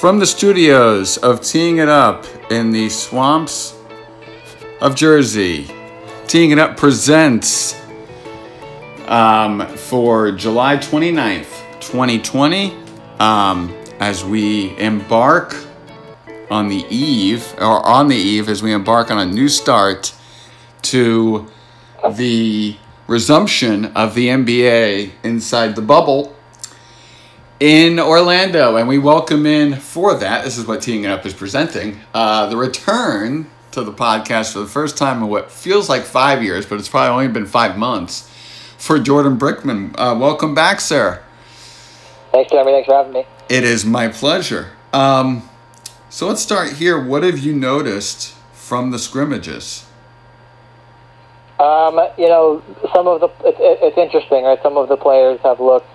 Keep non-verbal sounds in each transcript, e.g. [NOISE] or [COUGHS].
from the studios of Teeing It Up in the swamps of Jersey. Teeing It Up presents um, for July 29th, 2020, um, as we embark on the eve, or on the eve, as we embark on a new start to the resumption of the NBA inside the bubble in Orlando. And we welcome in for that, this is what Teeing It Up is presenting, uh, the return to the podcast for the first time in what feels like five years, but it's probably only been five months, for Jordan Brickman. Uh, welcome back, sir. Thanks, Jeremy. Thanks for having me. It is my pleasure. Um, so let's start here. What have you noticed from the scrimmages? Um, you know, some of the it, it, it's interesting, right? Some of the players have looked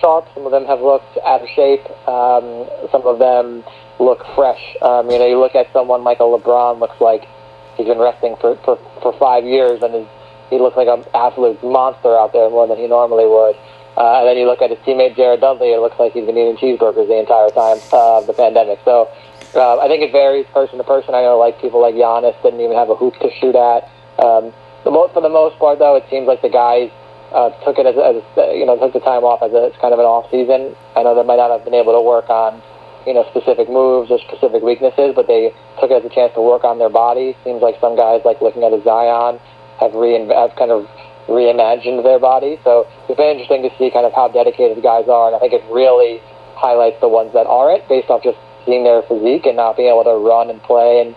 sharp. Some of them have looked out of shape. Um, some of them look fresh. Um, you know, you look at someone like a LeBron, looks like he's been resting for for, for five years, and he looks like an absolute monster out there more than he normally would. Uh, and then you look at his teammate Jared Dudley, it looks like he's been eating cheeseburgers the entire time uh, of the pandemic. So uh, I think it varies person to person. I know like people like Giannis didn't even have a hoop to shoot at. Um, the most, for the most part, though, it seems like the guys uh, took it as, as you know took the time off as a, it's kind of an off season. I know they might not have been able to work on you know specific moves or specific weaknesses, but they took it as a chance to work on their body. Seems like some guys, like looking at a Zion, have re have kind of reimagined their body. So it's been interesting to see kind of how dedicated the guys are, and I think it really highlights the ones that aren't based off just seeing their physique and not being able to run and play and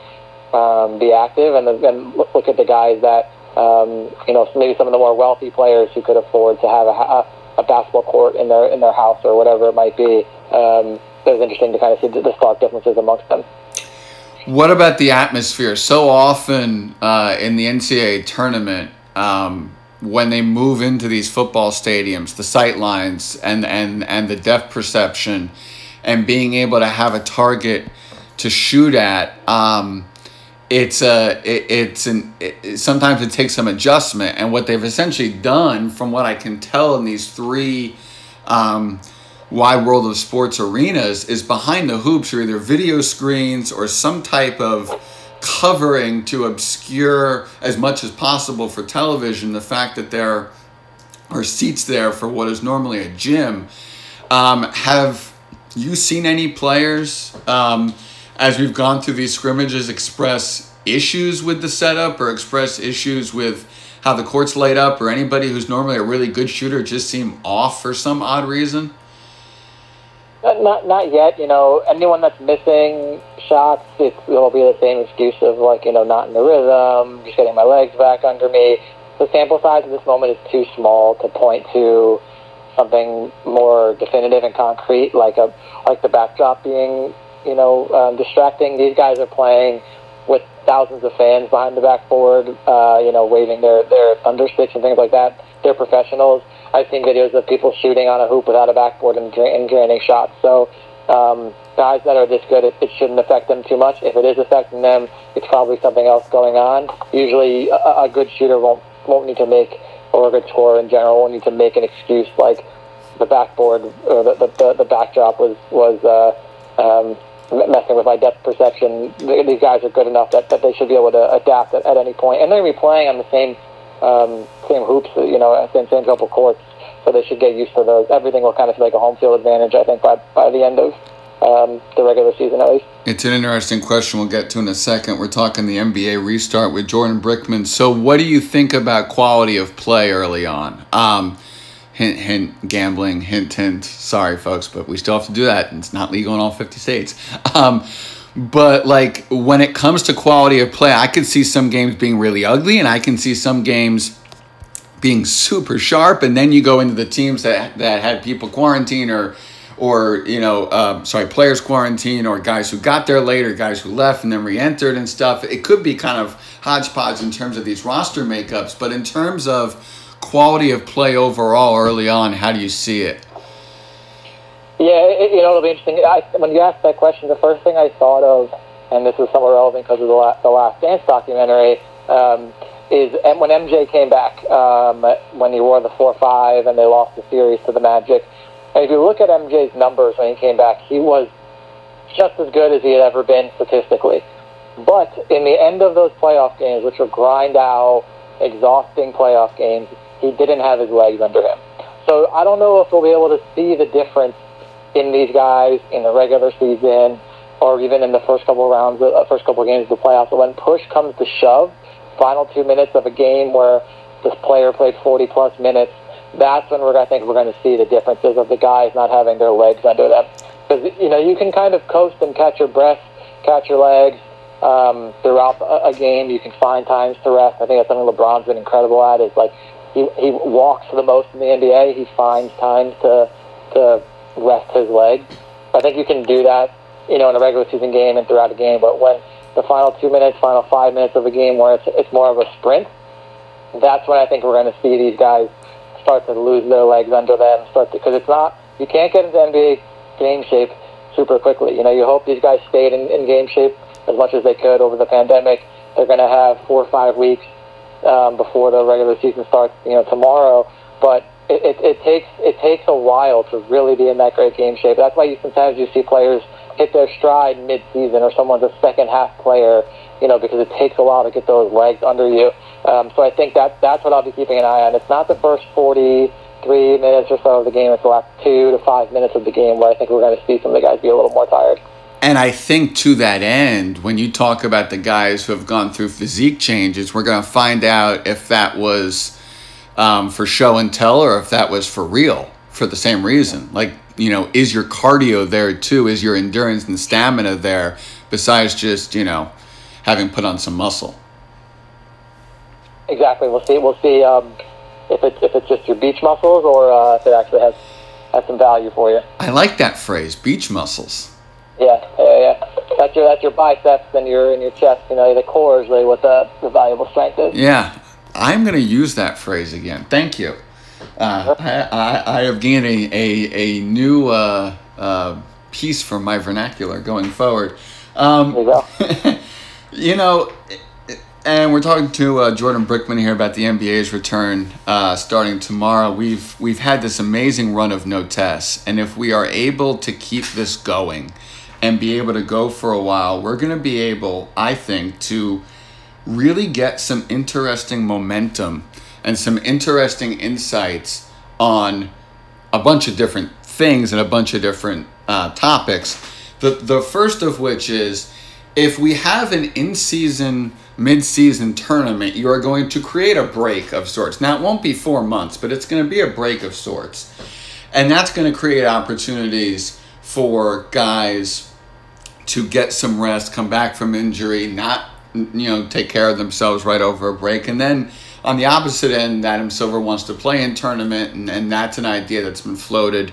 um, be active, and then look at the guys that um, you know, maybe some of the more wealthy players who could afford to have a, a, basketball court in their in their house or whatever it might be. Um, it was interesting to kind of see the, the stark differences amongst them. What about the atmosphere? So often uh, in the NCAA tournament, um, when they move into these football stadiums, the sight lines and, and, and the depth perception, and being able to have a target to shoot at, um, it's a it, it's an it, sometimes it takes some adjustment. And what they've essentially done from what i can tell in these three um, wide world of sports arenas is behind the hoops are either video screens or some type of covering to obscure as much as possible for television the fact that there are seats there for what is normally a gym. Um, have you seen any players um, as we've gone through these scrimmages, express issues with the setup or express issues with how the court's laid up, or anybody who's normally a really good shooter just seem off for some odd reason? Not, not, not yet. You know, anyone that's missing shots, it will be the same excuse of like, you know, not in the rhythm, just getting my legs back under me. The sample size at this moment is too small to point to something more definitive and concrete, like a like the backdrop being you know, um, distracting. These guys are playing with thousands of fans behind the backboard, uh, you know, waving their, their thunder sticks and things like that. They're professionals. I've seen videos of people shooting on a hoop without a backboard and, and draining shots. So um, guys that are this good, it, it shouldn't affect them too much. If it is affecting them, it's probably something else going on. Usually, a, a good shooter won't won't need to make, or a good scorer in general won't need to make an excuse like the backboard or the the, the, the backdrop was was. Uh, um, messing with my depth perception. These guys are good enough that, that they should be able to adapt at, at any point, and they're going to be playing on the same um, same hoops, you know, same same couple courts, so they should get used to those. Everything will kind of feel like a home field advantage, I think, by by the end of um, the regular season at least. It's an interesting question we'll get to in a second. We're talking the NBA restart with Jordan Brickman. So, what do you think about quality of play early on? Um, hint, hint, gambling, hint, hint. Sorry, folks, but we still have to do that. It's not legal in all 50 states. Um, but like when it comes to quality of play, I can see some games being really ugly, and I can see some games being super sharp. And then you go into the teams that that had people quarantine or or you know uh, sorry players quarantine or guys who got there later guys who left and then re-entered and stuff it could be kind of hodgepodge in terms of these roster makeups but in terms of quality of play overall early on, how do you see it? Yeah, it, you know, it'll be interesting. I, when you asked that question, the first thing I thought of, and this is somewhat relevant because of the, la- the Last Dance documentary, um, is when MJ came back, um, when he wore the 4-5 and they lost the series to the Magic. And if you look at MJ's numbers when he came back, he was just as good as he had ever been statistically. But in the end of those playoff games, which were grind out, exhausting playoff games, he didn't have his legs under him. So I don't know if we'll be able to see the difference in these guys in the regular season or even in the first couple of rounds, the uh, first couple of games of the playoffs. But when push comes to shove, final two minutes of a game where this player played 40 plus minutes, that's when we're, I think we're going to see the differences of the guys not having their legs under them. Because, you know, you can kind of coast and catch your breath, catch your legs um, throughout a game. You can find times to rest. I think that's something LeBron's been incredible at is like he, he walks the most in the NBA. He finds times to, to rest his legs. I think you can do that, you know, in a regular season game and throughout a game. But when the final two minutes, final five minutes of a game where it's, it's more of a sprint, that's when I think we're going to see these guys start to lose their legs under them. Start because it's not you can't get into NBA game shape super quickly. You know, you hope these guys stayed in, in game shape as much as they could over the pandemic. They're going to have four or five weeks um, before the regular season starts. You know, tomorrow, but it, it, it takes it takes a while to really be in that great game shape. That's why you sometimes you see players hit their stride mid-season, or someone's a second half player. You know, because it takes a while to get those legs under you. Um, so I think that that's what I'll be keeping an eye on. It's not the first 43 minutes or so of the game. It's the last two to five minutes of the game where I think we're going to see some of the guys be a little more tired. And I think to that end, when you talk about the guys who have gone through physique changes, we're going to find out if that was um, for show and tell or if that was for real for the same reason. Like, you know, is your cardio there too? Is your endurance and stamina there besides just, you know, having put on some muscle? Exactly. We'll see. We'll see um, if it's if it's just your beach muscles or uh, if it actually has has some value for you. I like that phrase, beach muscles. Yeah, yeah, yeah. That's your that's your biceps and your and your chest. You know, the core is really what the, the valuable strength is. Yeah, I'm going to use that phrase again. Thank you. Uh, I, I, I have gained a a, a new uh, uh, piece for my vernacular going forward. Um, there you go. [LAUGHS] you know, and we're talking to uh, Jordan Brickman here about the NBA's return uh, starting tomorrow. We've we've had this amazing run of no tests, and if we are able to keep this going and be able to go for a while, we're going to be able, I think, to really get some interesting momentum and some interesting insights on a bunch of different things and a bunch of different uh, topics. The the first of which is if we have an in season mid season tournament, you are going to create a break of sorts. Now it won't be four months, but it's going to be a break of sorts, and that's going to create opportunities for guys to get some rest, come back from injury, not you know take care of themselves right over a break, and then on the opposite end, Adam Silver wants to play in tournament, and, and that's an idea that's been floated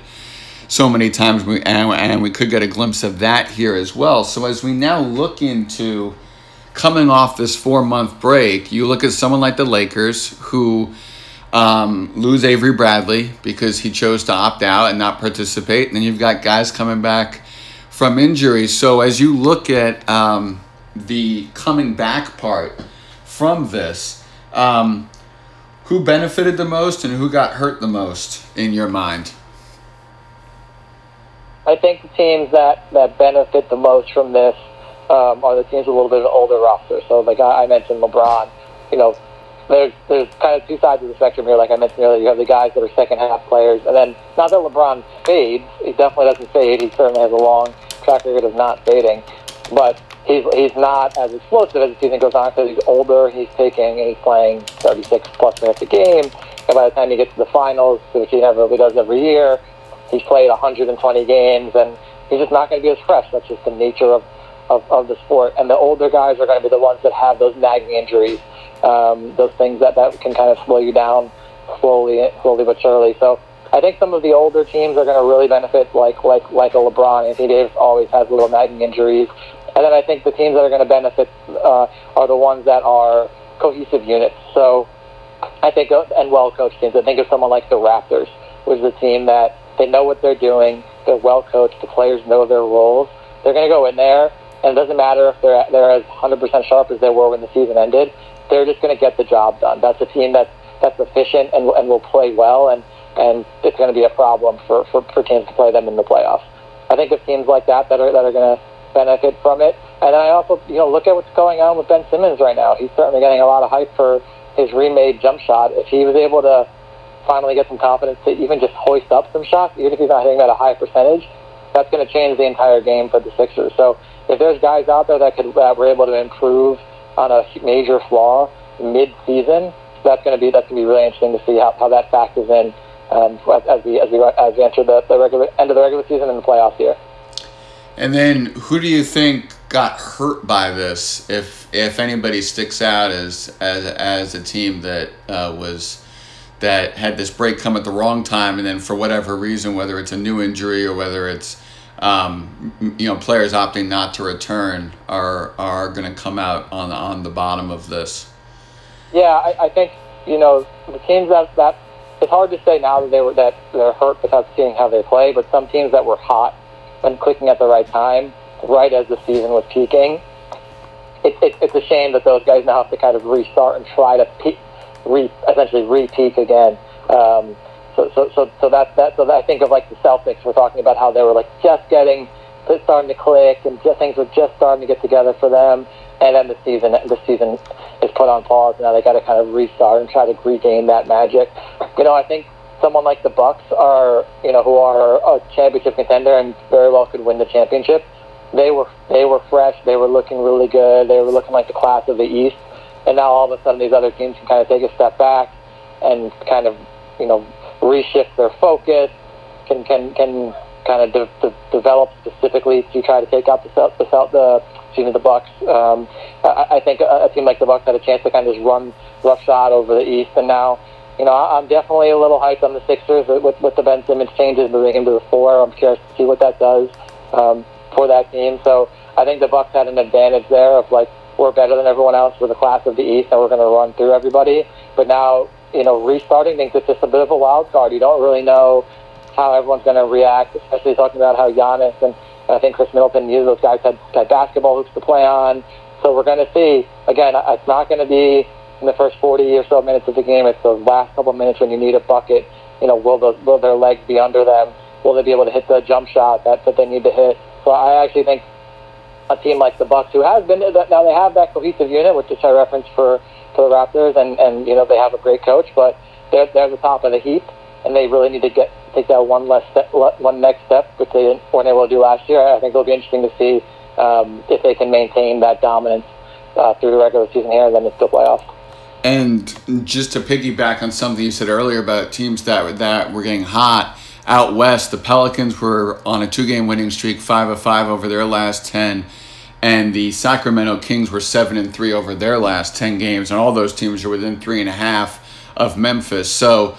so many times, we, and, and we could get a glimpse of that here as well. So as we now look into coming off this four month break, you look at someone like the Lakers who um, lose Avery Bradley because he chose to opt out and not participate, and then you've got guys coming back from injuries. So as you look at um, the coming back part from this, um, who benefited the most and who got hurt the most in your mind? I think the teams that, that benefit the most from this um, are the teams with a little bit of an older roster. So, like I mentioned, LeBron, you know, there's there's kind of two sides of the spectrum here. Like I mentioned earlier, you have the guys that are second half players, and then not that LeBron fades, he definitely doesn't fade. He certainly has a long record of not fading, but he's he's not as explosive as the season goes on because he's older. He's taking he's playing 36 plus minutes a game, and by the time he gets to the finals, which he inevitably does every year, he's played 120 games, and he's just not going to be as fresh. That's just the nature of, of, of the sport. And the older guys are going to be the ones that have those nagging injuries, um, those things that, that can kind of slow you down slowly, slowly but surely. So I think some of the older teams are going to really benefit, like like like a LeBron. Anthony Davis always has little nagging injuries, and then I think the teams that are going to benefit uh, are the ones that are cohesive units. So I think, uh, and well coached teams. I think of someone like the Raptors, which is a team that they know what they're doing. They're well coached. The players know their roles. They're going to go in there, and it doesn't matter if they're they're as 100% sharp as they were when the season ended. They're just going to get the job done. That's a team that's that's efficient and, and will play well and and it's going to be a problem for, for, for teams to play them in the playoffs. I think of teams like that that are that are going to benefit from it. And I also, you know, look at what's going on with Ben Simmons right now. He's certainly getting a lot of hype for his remade jump shot. If he was able to finally get some confidence to even just hoist up some shots, even if he's not hitting at a high percentage, that's going to change the entire game for the Sixers. So if there's guys out there that could that were able to improve on a major flaw mid-season, that's going to be that's going to be really interesting to see how, how that factors in um, as we as we as we enter the, the regular end of the regular season and the playoffs here. And then, who do you think got hurt by this? If if anybody sticks out as as as a team that uh, was that had this break come at the wrong time, and then for whatever reason, whether it's a new injury or whether it's um, you know players opting not to return, are are going to come out on on the bottom of this. Yeah, I, I think you know the teams that that it's hard to say now that they were that they're hurt without seeing how they play, but some teams that were hot and clicking at the right time, right as the season was peaking. It, it, it's a shame that those guys now have to kind of restart and try to peak, re, essentially re-peak again. Um, so, so, so, so that's that. So that I think of like the Celtics. We're talking about how they were like just getting, starting to click, and just, things were just starting to get together for them. And then the season, the season is put on pause. Now they got to kind of restart and try to regain that magic. You know, I think someone like the Bucks are, you know, who are a championship contender and very well could win the championship. They were they were fresh. They were looking really good. They were looking like the class of the East. And now all of a sudden, these other teams can kind of take a step back and kind of, you know, reshift their focus. Can can can kind of de- de- develop specifically to try to take out the the, the excuse me the Bucks. Um, I, I think a, a team like the Bucks had a chance to kind of just run roughshod over the East, and now you know, I'm definitely a little hyped on the Sixers with, with the Ben Simmons changes, moving him to the four. I'm curious to see what that does um, for that team. So I think the Bucks had an advantage there of like we're better than everyone else. We're the class of the East, and we're going to run through everybody. But now, you know, restarting things it's just a bit of a wild card. You don't really know how everyone's going to react, especially talking about how Giannis and, and I think Khris Middleton, you those guys had, had basketball hoops to play on. So we're going to see. Again, it's not going to be in the first 40 or so minutes of the game. It's those last couple minutes when you need a bucket. You know, will, the, will their legs be under them? Will they be able to hit the jump shot that, that they need to hit? So I actually think a team like the Bucks, who has been now they have that cohesive unit, which I referenced for for the Raptors, and and you know they have a great coach, but they're they're the top of the heap, and they really need to get take that one less step, one next step, which they weren't able to do last year. I think it'll be interesting to see um, if they can maintain that dominance uh, through the regular season here, and then the playoffs. And just to piggyback on something you said earlier about teams that that were getting hot out west, the Pelicans were on a two-game winning streak, five of five over their last ten, and the Sacramento Kings were seven and three over their last ten games, and all those teams are within three and a half of Memphis. So,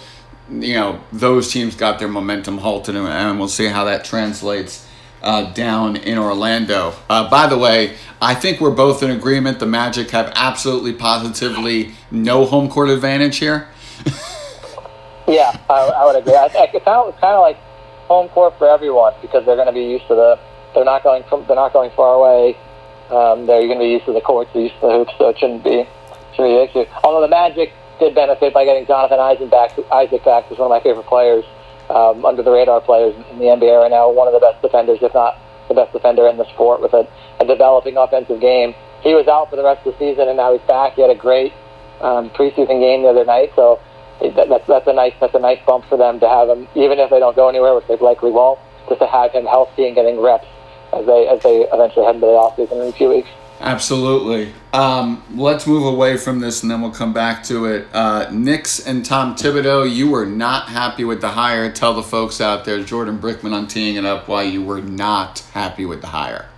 you know, those teams got their momentum halted, and we'll see how that translates uh, down in Orlando. Uh, by the way, I think we're both in agreement. The Magic have absolutely, positively no home court advantage here. [LAUGHS] yeah, I, I, would agree. I, it's kind of, like home court for everyone because they're going to be used to the. They're not going from. They're not going far away. Um, they're going to be used to the courts, used to the hoops, so it shouldn't be shouldn't be issue. Although the Magic did benefit by getting Jonathan Isaac back. Isaac back, who's one of my favorite players um, under the radar players in the NBA right now. One of the best defenders, if not the best defender in the sport, with a, a developing offensive game. He was out for the rest of the season, and now he's back. He had a great um, preseason game the other night, so that, that's that's a nice that's a nice bump for them to have him, even if they don't go anywhere, which they likely won't. Just to have him healthy and getting reps as they as they eventually head into the offseason in a few weeks. Absolutely. Um, let's move away from this and then we'll come back to it. Uh, Knicks and Tom Thibodeau, you were not happy with the hire. Tell the folks out there, Jordan Brickman on teeing it up, why you were not happy with the hire.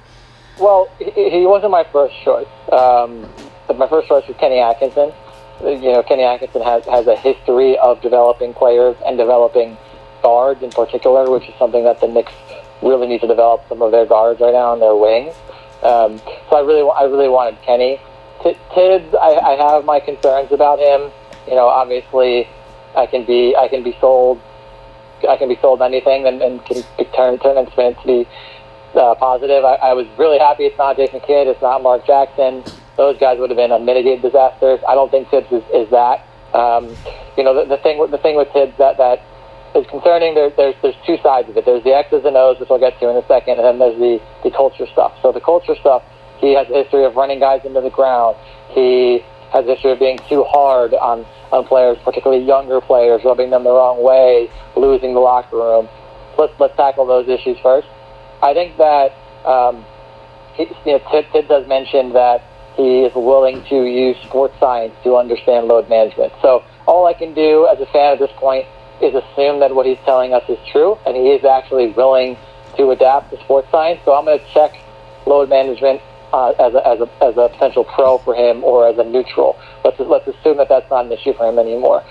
Well, he, he wasn't my first choice. Um, my first choice was Kenny Atkinson. You know, Kenny Atkinson has, has a history of developing players and developing guards in particular, which is something that the Knicks really need to develop some of their guards right now on their wings. Um, so I really, I really wanted Kenny. T- Tibbs, I, I have my concerns about him. You know, obviously, I can be, I can be sold, I can be sold anything, and, and can turn turn and spin to be uh, positive. I, I was really happy it's not Jason Kidd, it's not Mark Jackson. Those guys would have been unmitigated disasters. I don't think Tibbs is, is that. Um, you know, the, the thing, the thing with Tibbs that that is concerning. There, there's there's two sides of it. There's the X's and O's, which we'll get to in a second, and then there's the the culture stuff. So the culture stuff, he has a history of running guys into the ground. He has a history of being too hard on on players, particularly younger players, rubbing them the wrong way, losing the locker room. Let's let's tackle those issues first. I think that um, he, you know, Tibbs, Tibbs has mentioned that he is willing to use sports science to understand load management. So all I can do as a fan at this point is assume that what he's telling us is true, and he is actually willing to adapt to sports science. So I'm going to check load management uh, as, a, as, a, as a potential pro for him or as a neutral. Let's, let's assume that that's not an issue for him anymore.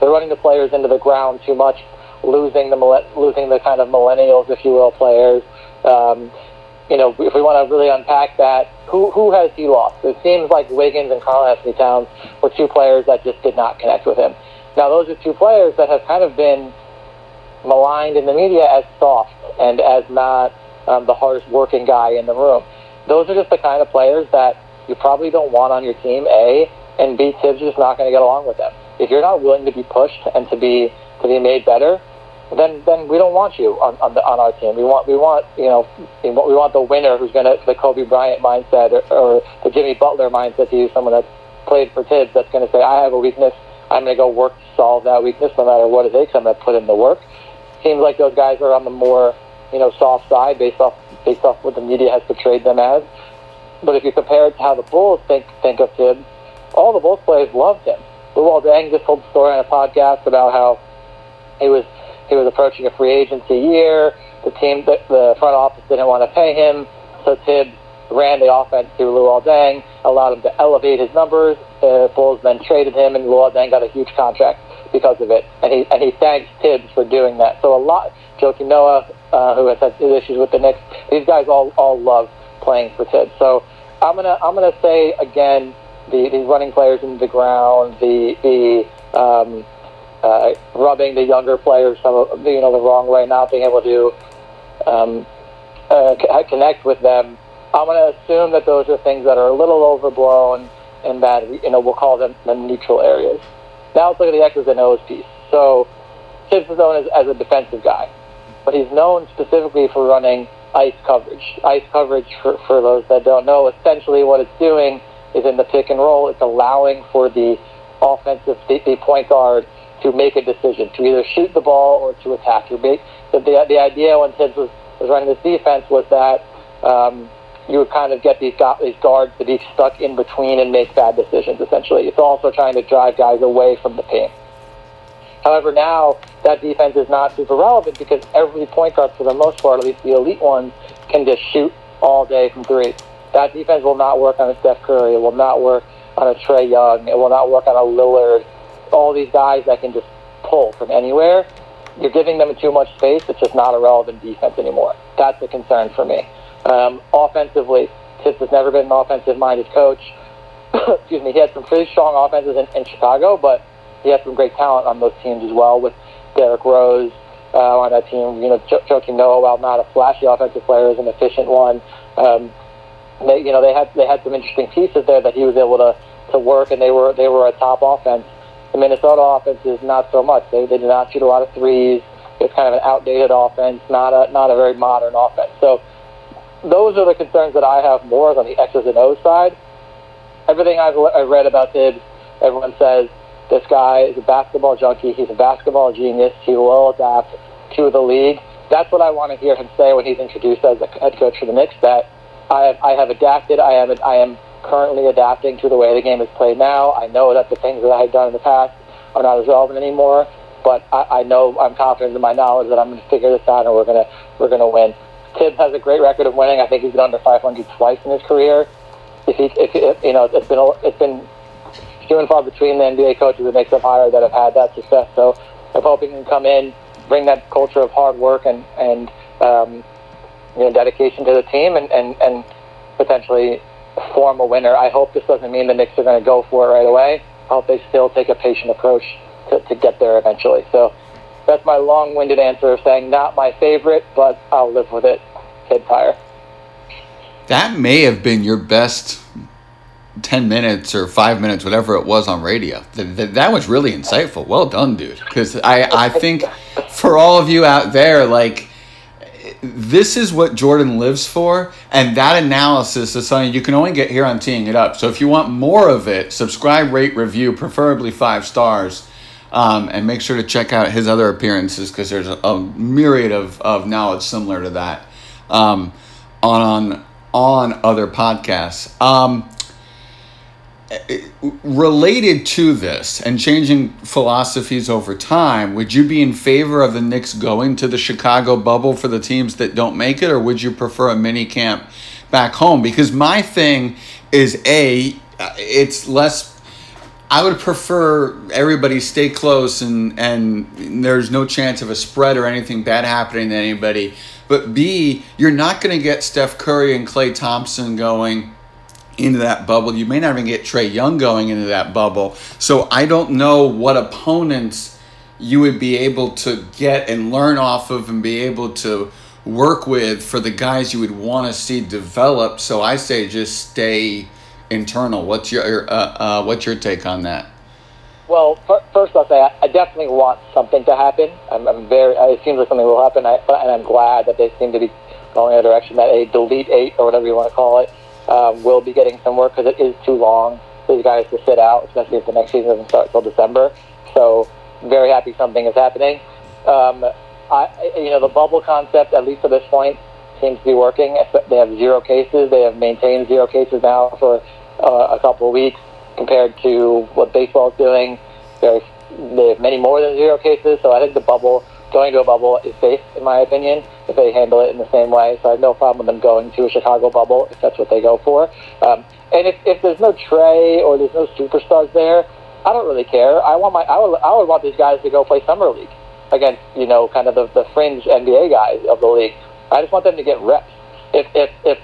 They're running the players into the ground too much, losing the losing the kind of millennials, if you will, players. Um, you know, if we want to really unpack that, who who has he lost? It seems like Wiggins and Karl-Anthony Towns were two players that just did not connect with him. Now, those are two players that have kind of been maligned in the media as soft and as not um, the hardest working guy in the room. Those are just the kind of players that you probably don't want on your team, A, and B, Tibbs is just not going to get along with them. If you're not willing to be pushed and to be to be made better, then then we don't want you on on, the, on our team. We want we want you know we want the winner who's going to the Kobe Bryant mindset or, or the Jimmy Butler mindset to use someone that's played for Tibbs that's going to say I have a weakness. I'm going to go work solve that weakness no matter what it takes. I'm going to put in the work. Seems like those guys are on the more you know soft side based off based off what the media has portrayed them as. But if you compare it to how the Bulls think think of Tibbs, all the Bulls players loved him. Luol Deng just told the story on a podcast about how he was he was approaching a free agency year. The team, the, the front office didn't want to pay him, so Tibbs ran the offense through Luol Deng, allowed him to elevate his numbers. The Bulls then traded him, and Luol Deng got a huge contract because of it. And he and he thanks Tibbs for doing that. So a lot, Joakim Noah, uh, who has had issues with the Knicks, these guys all all love playing for Tibbs. So I'm gonna I'm gonna say again the these running players into the ground, the the um, uh, rubbing the younger players some you know the wrong way, not being able to um, uh, connect with them. I'm going to assume that those are things that are a little overblown and that you know we'll call them the neutral areas. Now let's look at the X's and O's piece. So Tibbs is known as, as a defensive guy, but he's known specifically for running ice coverage. Ice coverage, for, for those that don't know, essentially what it's doing is in the pick and roll, it's allowing for the offensive, the, the point guard to make a decision to either shoot the ball or to attack. Your big, the, the, the idea when Tibbs was, was running this defense was that um, you would kind of get these, gu- these guards to be stuck in between and make bad decisions, essentially. It's also trying to drive guys away from the paint. However, now that defense is not super relevant because every point guard, for the most part, at least the elite ones, can just shoot all day from three. That defense will not work on a Steph Curry. It will not work on a Trae Young. It will not work on a Lillard all these guys that can just pull from anywhere, you're giving them too much space. It's just not a relevant defense anymore. That's a concern for me. Um, offensively, Tibbs has never been an offensive-minded coach. [COUGHS] Excuse me. He had some pretty strong offenses in, in Chicago, but he had some great talent on those teams as well with Derrick Rose uh, on that team. You know, Joakim Noah, while not a flashy offensive player, is an efficient one. Um, they, you know, they had they had some interesting pieces there that he was able to to work, and they were they were a top offense. The Minnesota offense is not so much. They, they do not shoot a lot of threes. It's kind of an outdated offense, not a not a very modern offense. So those are the concerns that I have more on the X's and O's side. Everything I've, I've read about Tibbs, everyone says this guy is a basketball junkie. He's a basketball genius. He will adapt to the league. That's what I want to hear him say when he's introduced as a head coach for the Knicks. That I have, I have adapted. I am I am currently adapting to the way the game is played now. I know that the things that I had done in the past are not as relevant anymore, but I, I know I'm confident in my knowledge that I'm going to figure this out and we're going to we're going to win. Tibbs has a great record of winning. I think he's been under 500 twice in his career. If he, if, if you know, it's been it's been few and far between the NBA coaches that make them higher that have had that success. So I'm hoping he can come in, bring that culture of hard work and and um, you know dedication to the team, and and and potentially form a winner. I hope this doesn't mean the Knicks are going to go for it right away. I hope they still take a patient approach to, to get there eventually. So that's my long-winded answer of saying not my favorite, but I'll live with it. Kid Tire. That may have been your best 10 minutes or five minutes, whatever it was on radio. That, that was really insightful. Well done, dude. Because I, I think for all of you out there, like, this is what Jordan lives for, and that analysis is something you can only get here on Teeing It Up. So if you want more of it, subscribe, rate, review, preferably five stars, um, and make sure to check out his other appearances because there's a, a, myriad of, of knowledge similar to that um, on, on on other podcasts. Um, related to this and changing philosophies over time, would you be in favor of the Knicks going to the Chicago bubble for the teams that don't make it, or would you prefer a mini camp back home? Because my thing is a, it's less. I would prefer everybody stay close and and there's no chance of a spread or anything bad happening to anybody. But B, you're not going to get Steph Curry and Klay Thompson going into that bubble. You may not even get Trae Young going into that bubble. So I don't know what opponents you would be able to get and learn off of and be able to work with for the guys you would want to see develop. So I say just stay internal. What's your uh, uh, what's your take on that? Well, first say I definitely want something to happen. I'm, I'm very. It seems like something will happen, I, and I'm glad that they seem to be going in a direction that a delete eight or whatever you want to call it um, will be getting some work because it is too long for these guys to sit out, especially if the next season doesn't start until December. So, very happy something is happening. Um, I, you know, the bubble concept, at least to this point, seems to be working. They have zero cases. They have maintained zero cases now for uh, a couple of weeks compared to what baseball is doing. There's, they have many more than zero cases. So I think the bubble going to a bubble is safe, in my opinion, if they handle it in the same way. So I have no problem with them going to a Chicago bubble if that's what they go for. Um, and if, if there's no Trae or there's no superstars there, I don't really care. I want my I would I would want these guys to go play summer league against you know kind of the, the fringe NBA guys of the league. I just want them to get reps. If if if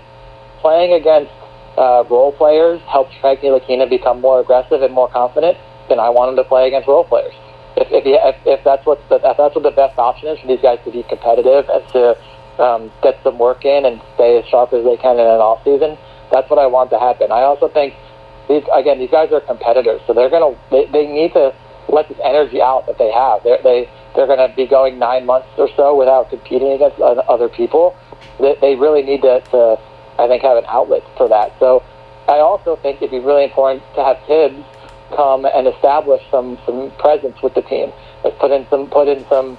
playing against uh, role players helps Frank Ntilikina become more aggressive and more confident, then I want him to play against role players if if, if, if that's what the, if that's what the best option is for these guys to be competitive and to um, get some work in and stay as sharp as they can in an off season, that's what I want to happen. I also think these again these guys are competitors, so they're gonna they, they need to let this energy out that they have. They're, they they're going to be going nine months or so without competing against other people. They, really need to, to I think have an outlet for that. So I also think it'd be really important to have Thibs come and establish some some presence with the team. Like put in some put in some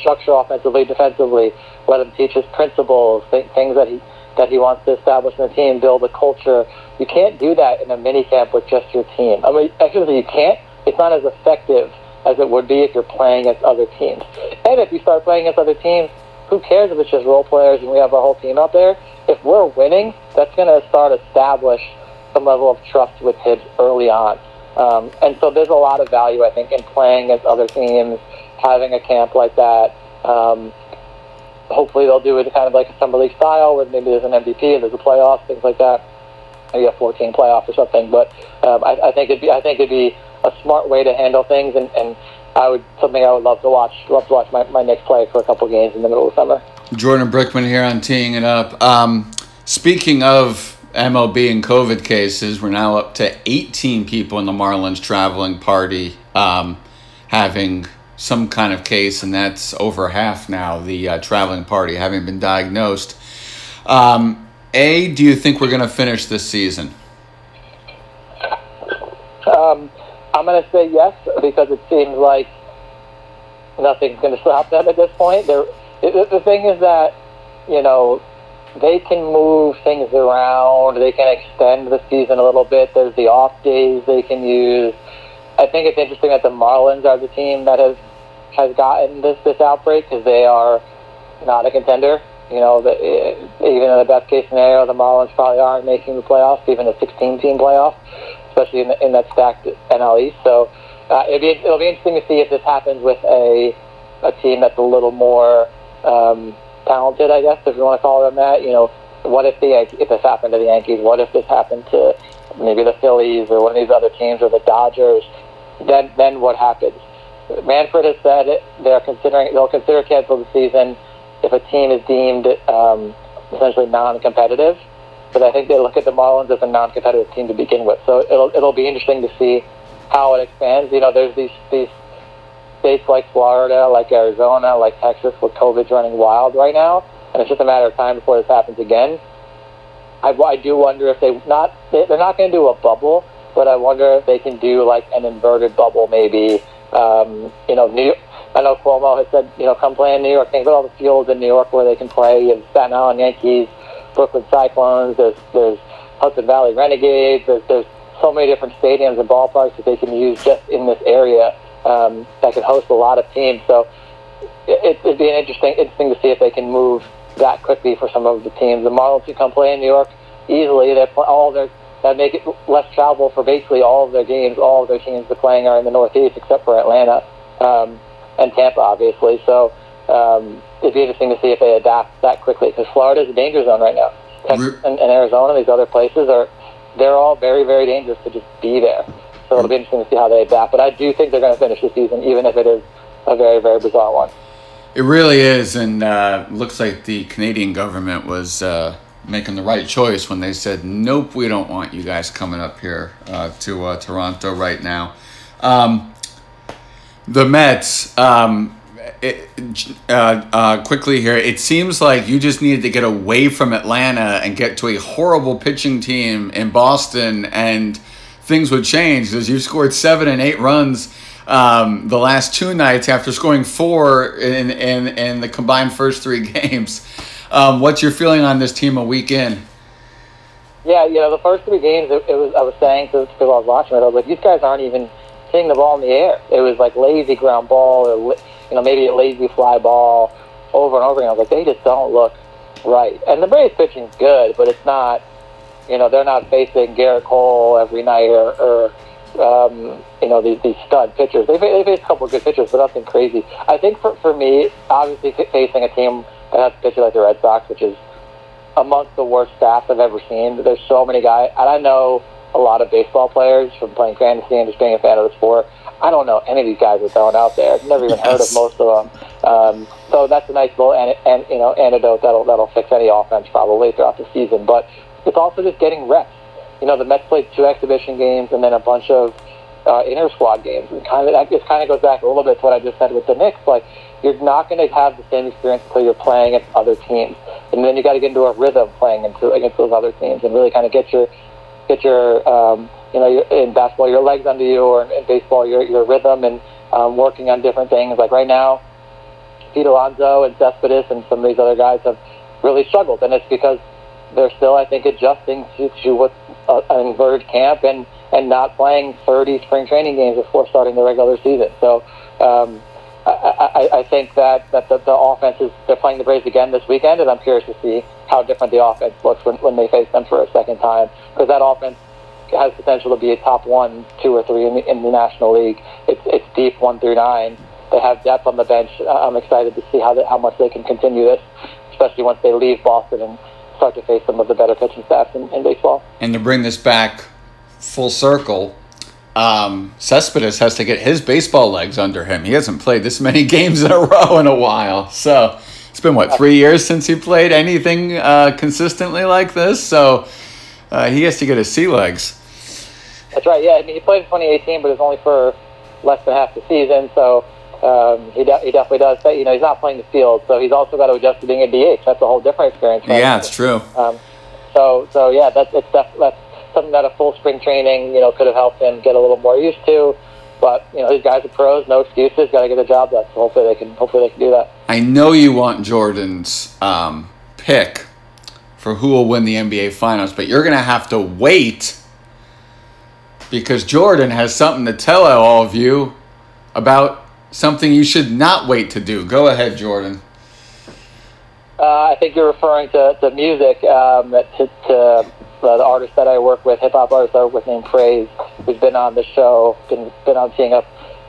structure offensively, defensively. Let him teach his principles, th- things that he that he wants to establish in the team, build a culture. You can't do that in a mini camp with just your team. I mean, actually, you can't. It's not as effective as it would be if you're playing against other teams. And if you start playing against other teams, who cares if it's just role players and we have a whole team out there? If we're winning, that's going to start establish some level of trust with Thibs early on. Um, and so there's a lot of value, I think, in playing against other teams, having a camp like that. Um, hopefully they'll do it kind of like a summer league style, where maybe there's an MVP, and there's a playoff, things like that. Maybe a 14 playoff or something. But um, I, I think it'd be I think it'd be a smart way to handle things, and, and I would something I would love to watch. Love to watch my, my Knicks play for a couple games in the middle of summer. Jordan Brickman here on teeing it up. Um, speaking of MLB and COVID cases, we're now up to 18 people in the Marlins traveling party um, having some kind of case, and that's over half now, the uh, traveling party having been diagnosed. Um, a, do you think we're going to finish this season? Um, I'm going to say yes because it seems like nothing's going to stop them at this point. The thing is that, you know, they can move things around. They can extend the season a little bit. There's the off days they can use. I think it's interesting that the Marlins are the team that has has gotten this this outbreak because they are not a contender. You know, the, even in the best case scenario, the Marlins probably aren't making the playoffs, even a 16 team playoff, especially in, the, in that stacked NL East. So uh, it'll be it'll be interesting to see if this happens with a a team that's a little more um, talented, I guess, if you want to call them that. You know, what if the if this happened to the Yankees? What if this happened to maybe the Phillies or one of these other teams or the Dodgers? Then then what happens? Manfred has said they're considering they'll consider cancel the season if a team is deemed um, essentially non-competitive. Because I think they look at the Marlins as a non-competitive team to begin with. So it'll it'll be interesting to see how it expands. You know, there's these these states like Florida, like Arizona, like Texas, where COVID's running wild right now, and it's just a matter of time before this happens again. I, I do wonder if they not they, they're not going to do a bubble, but I wonder if they can do like an inverted bubble, maybe. Um, you know, New. I know Cuomo has said, you know, come play in New York. Think about all the fields in New York where they can play. You have Staten Island Yankees, Brooklyn Cyclones. There's there's Hudson Valley Renegades. There's there's so many different stadiums and ballparks that they can use just in this area um, that can host a lot of teams. So it, it'd be an interesting interesting to see if they can move that quickly for some of the teams. The Marlins can come play in New York easily. They all their that make it less travel for basically all of their games. All of their teams are playing are in the Northeast, except for Atlanta um, and Tampa, obviously. So um, it'd be interesting to see if they adapt that quickly because Florida is a danger zone right now. Texas and, and Arizona, these other places are they're all very very dangerous to just be there. So it'll be interesting to see how they adapt. But I do think they're going to finish the season, even if it is a very very bizarre one. It really is, and uh, looks like the Canadian government was. Uh making the right choice when they said, "Nope, we don't want you guys coming up here uh, to uh, Toronto right now." Um, the Mets. Um, it, uh, uh, quickly here, it seems like you just needed to get away from Atlanta and get to a horrible pitching team in Boston, and things would change as you've scored seven and eight runs um, the last two nights after scoring four in, in, in the combined first three [LAUGHS] games. Um, what's your feeling on this team a week in? Yeah, you know, the first three games, it, it was. I was saying to people I was watching it, I was like, these guys aren't even hitting the ball in the air. It was like lazy ground ball, or you know, maybe a lazy fly ball over and over again. I was like, they just don't look right. And the Braves pitching's good, but it's not. You know, they're not facing Gerrit Cole every night or, or um, you know, these, these stud pitchers. They, they face a couple of good pitchers, but nothing crazy. I think for, for me, obviously facing a team that has pitchers like the Red Sox, which is amongst the worst staff I've ever seen. There's so many guys, and I know a lot of baseball players from playing fantasy and just being a fan of the sport. I don't know any of these guys are throwing out there. I've never even yes. heard of most of them. Um, so that's a nice little an, an, you know antidote that'll that'll fix any offense probably throughout the season. But it's also just getting reps. You know, the Mets played two exhibition games and then a bunch of uh, inter squad games. And kind of that just kind of goes back a little bit to what I just said with the Knicks. Like you're not going to have the same experience until you're playing against other teams, and then you got to get into a rhythm playing into against those other teams, and really kind of get your get your um, you know in basketball your legs under you, or in baseball your your rhythm, and um, working on different things. Like right now, Pete Alonso and Cespedes and some of these other guys have really struggled, and it's because they're still, I think, adjusting to, to what uh, an inverted camp and and not playing 30 spring training games before starting the regular season. So. Um, I, I, I think that, that the, the offense is they're playing the Braves again this weekend, and I'm curious to see how different the offense looks when, when they face them for a second time because that offense has potential to be a top one, two, or three in the, in the National League. It's it's deep one through nine. They have depth on the bench. I'm excited to see how how much they can continue this, especially once they leave Boston and start to face some of the better pitching staffs in, in baseball. And to bring this back full circle, um, Cespedes has to get his baseball legs under him. He hasn't played this many [LAUGHS] games in a row in a while. So it's been, what, three years since he played anything uh, consistently like this? So uh, he has to get his sea legs. That's right, yeah. I mean, he played in 2018, but it's only for less than half the season. So um, he, de- he definitely does. But, you know, he's not playing the field, so he's also got to adjust to being a DH. That's a whole different experience. Right? Yeah, it's true. Um, so, so yeah, that's it's def- that's something that a full spring training, you know, could have helped him get a little more used to. But you know, these guys are pros, no excuses. Got to get the job done. So hopefully they can. Hopefully they can do that. I know you want Jordan's um, pick for who will win the NBA Finals, but you're gonna have to wait because Jordan has something to tell all of you about something you should not wait to do. Go ahead, Jordan. Uh, I think you're referring to, to music, um, to, to uh, the artist that I work with, hip hop artist I work with named Praise, who's been on the show, been, been on Seeing Up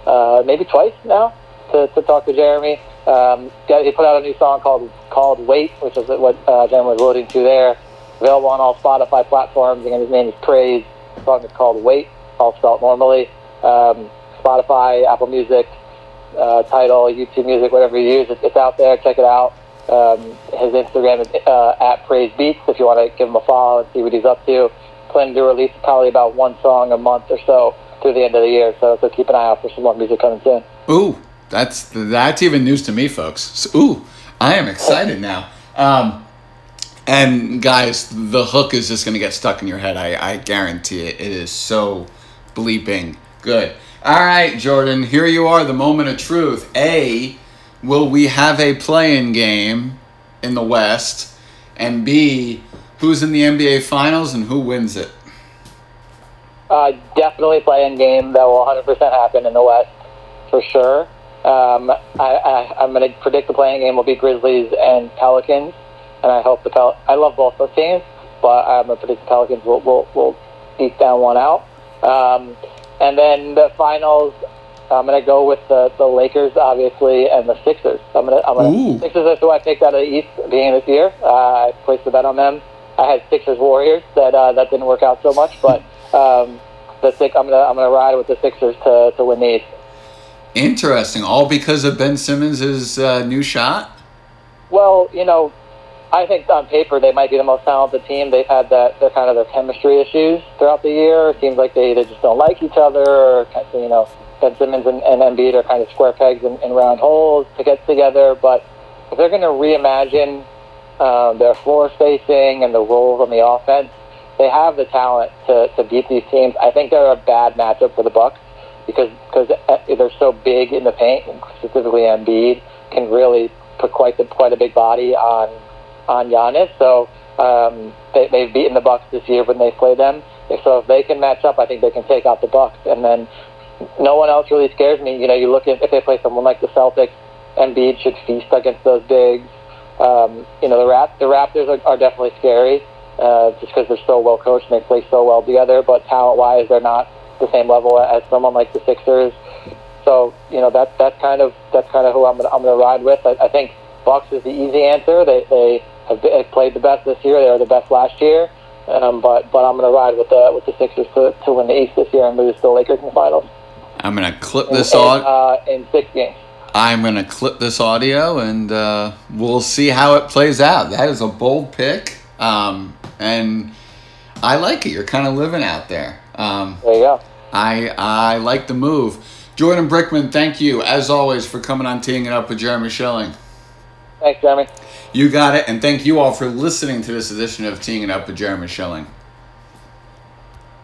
uh, maybe twice now to, to talk to Jeremy. Um, he put out a new song called called Wait, which is what uh, Jeremy was alluding to there. Available on all Spotify platforms. Again, his name is Praise. The song is called Wait, all spelled normally. Um, Spotify, Apple Music, uh, Tidal, YouTube Music, whatever you use, it's, it's out there. Check it out. Um, his Instagram is uh, at Praise Beats. If you want to give him a follow and see what he's up to, planning to release probably about one song a month or so through the end of the year. So, so keep an eye out for some more music coming soon. Ooh, that's that's even news to me, folks. So, ooh, I am excited now. Um, and guys, the hook is just gonna get stuck in your head. I, I guarantee it. It is so bleeping good. All right, Jordan. Here you are. The moment of truth. A, will we have a play-in game in the West? And B, who's in the NBA Finals and who wins it? Uh, definitely play-in game that will 100% happen in the West for sure. Um, I, I, I'm going to predict the play-in game will be Grizzlies and Pelicans, and I hope the Pel- I love both those teams, but I'm going to predict the Pelicans will will, will eke down one out. Um, and then the finals, I'm going to go with the, the Lakers, obviously, and the Sixers. I'm going to I'm gonna, Sixers is who I picked out of the East beginning of this year. Uh, I placed a bet on them. I had Sixers Warriors that uh, that didn't work out so much, but um, the six, I'm gonna I'm gonna ride with the Sixers to, to win the East. Interesting. All because of Ben Simmons' uh, new shot? Well, you know, I think on paper they might be the most talented team. They've had that their kind of their chemistry issues throughout the year. It seems like they either just don't like each other, or you know, Ben Simmons and, and Embiid are kind of square pegs in, in round holes to get together. But if they're going to reimagine um, their floor spacing and the roles on the offense, they have the talent to, to beat these teams. I think they're a bad matchup for the Bucks because because they're so big in the paint, specifically Embiid can really put quite the, quite a big body on on Giannis. So um, they, they've beaten the Bucks this year when they play them. So if they can match up, I think they can take out the Bucks. And then no one else really scares me. You know, you look at if they play someone like the Celtics, Embiid should feast against those bigs. Um, you know, the Rap- the Raptors are, are definitely scary uh, just because they're so well coached and they play so well together. But talent wise, they're not the same level as someone like the Sixers. So you know that that's kind of that's kind of who I'm gonna, I'm going to ride with. I, I think Bucks is the easy answer. They they have been- have played the best this year. They were the best last year. Um, but but I'm going to ride with the with the Sixers to, to win the East this year and lose to the Lakers in the finals. I'm going to clip this in, audio. uh, in six games. I'm going to clip this audio and uh, we'll see how it plays out. That is a bold pick. Um, and I like it. You're kind of living out there. Um, There you go. I I like the move. Jordan Brickman, thank you as always for coming on Teeing It Up with Jeremy Schilling. Thanks, Jeremy. You got it, and thank you all for listening to this edition of Teeing It Up with Jeremy Schilling.